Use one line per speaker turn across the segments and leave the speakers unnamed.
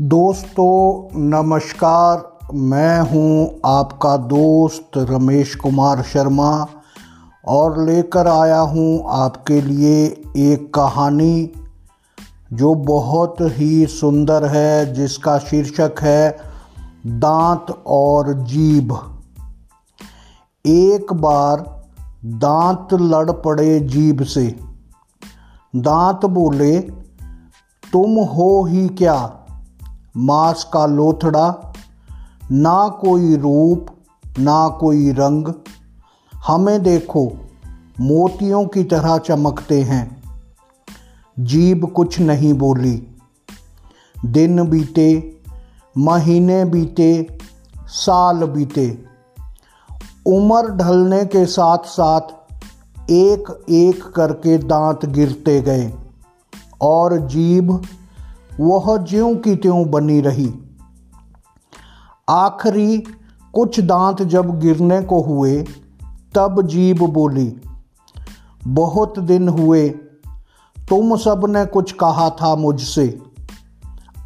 दोस्तों, नमस्कार। मैं हूँ आपका दोस्त रमेश कुमार शर्मा और लेकर आया हूँ आपके लिए एक कहानी जो बहुत ही सुंदर है, जिसका शीर्षक है दांत और जीभ। एक बार दांत लड़ पड़े जीभ से। दांत बोले, तुम हो ही क्या? मांस का लोथड़ा, ना कोई रूप, ना कोई रंग। हमें देखो, मोतियों की तरह चमकते हैं। जीभ कुछ नहीं बोली। दिन बीते, महीने बीते, साल बीते। उम्र ढलने के साथ साथ एक एक करके दांत गिरते गए। और जीभ वह ज्यों की त्यों बनी रही। आखिरी कुछ दांत जब गिरने को हुए, तब जीभ बोली, बहुत दिन हुए, तुम सबने कुछ कहा था मुझसे।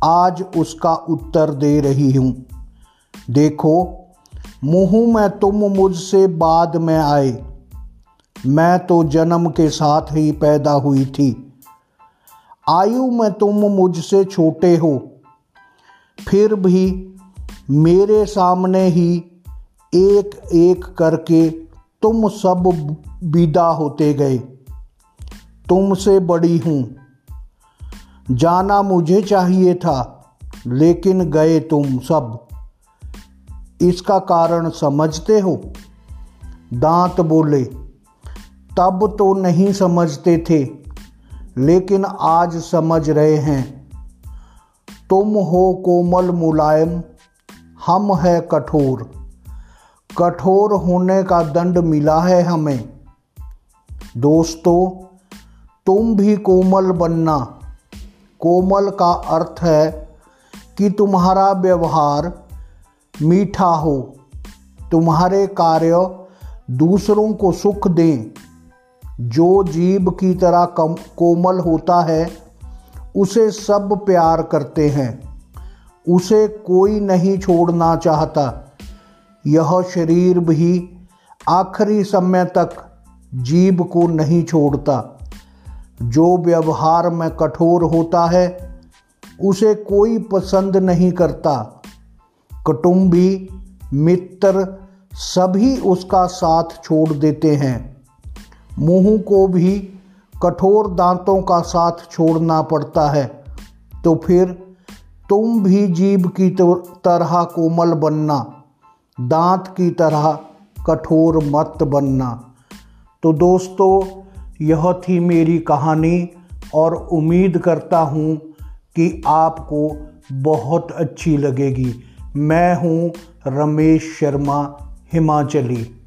आज उसका उत्तर दे रही हूँ। देखो, मुँह में तुम मुझसे बाद में आए। मैं तो जन्म के साथ ही पैदा हुई थी। आयु में तुम मुझसे छोटे हो। फिर भी मेरे सामने ही एक एक करके तुम सब विदा होते गए। तुमसे बड़ी हूँ। जाना मुझे चाहिए था, लेकिन गए तुम सब। इसका कारण समझते हो? दांत बोले। तब तो नहीं समझते थे। लेकिन आज समझ रहे हैं। तुम हो कोमल मुलायम, हम है कठोर। कठोर होने का दंड मिला है हमें। दोस्तों, तुम भी कोमल बनना। कोमल का अर्थ है कि तुम्हारा व्यवहार मीठा हो। तुम्हारे कार्य दूसरों को सुख दें। जो जीव की तरह कम, कोमल होता है, उसे सब प्यार करते हैं। उसे कोई नहीं छोड़ना चाहता। यह शरीर भी आखिरी समय तक जीव को नहीं छोड़ता। जो व्यवहार में कठोर होता है, उसे कोई पसंद नहीं करता। कुटुंबी, मित्र सभी उसका साथ छोड़ देते हैं। मुँह को भी कठोर दांतों का साथ छोड़ना पड़ता है तो फिर तुम भी जीभ की तरह कोमल बनना, दांत की तरह कठोर मत बनना। तो दोस्तों, यह थी मेरी कहानी और उम्मीद करता हूँ कि आपको बहुत अच्छी लगेगी। मैं हूँ रमेश शर्मा, हिमाचली।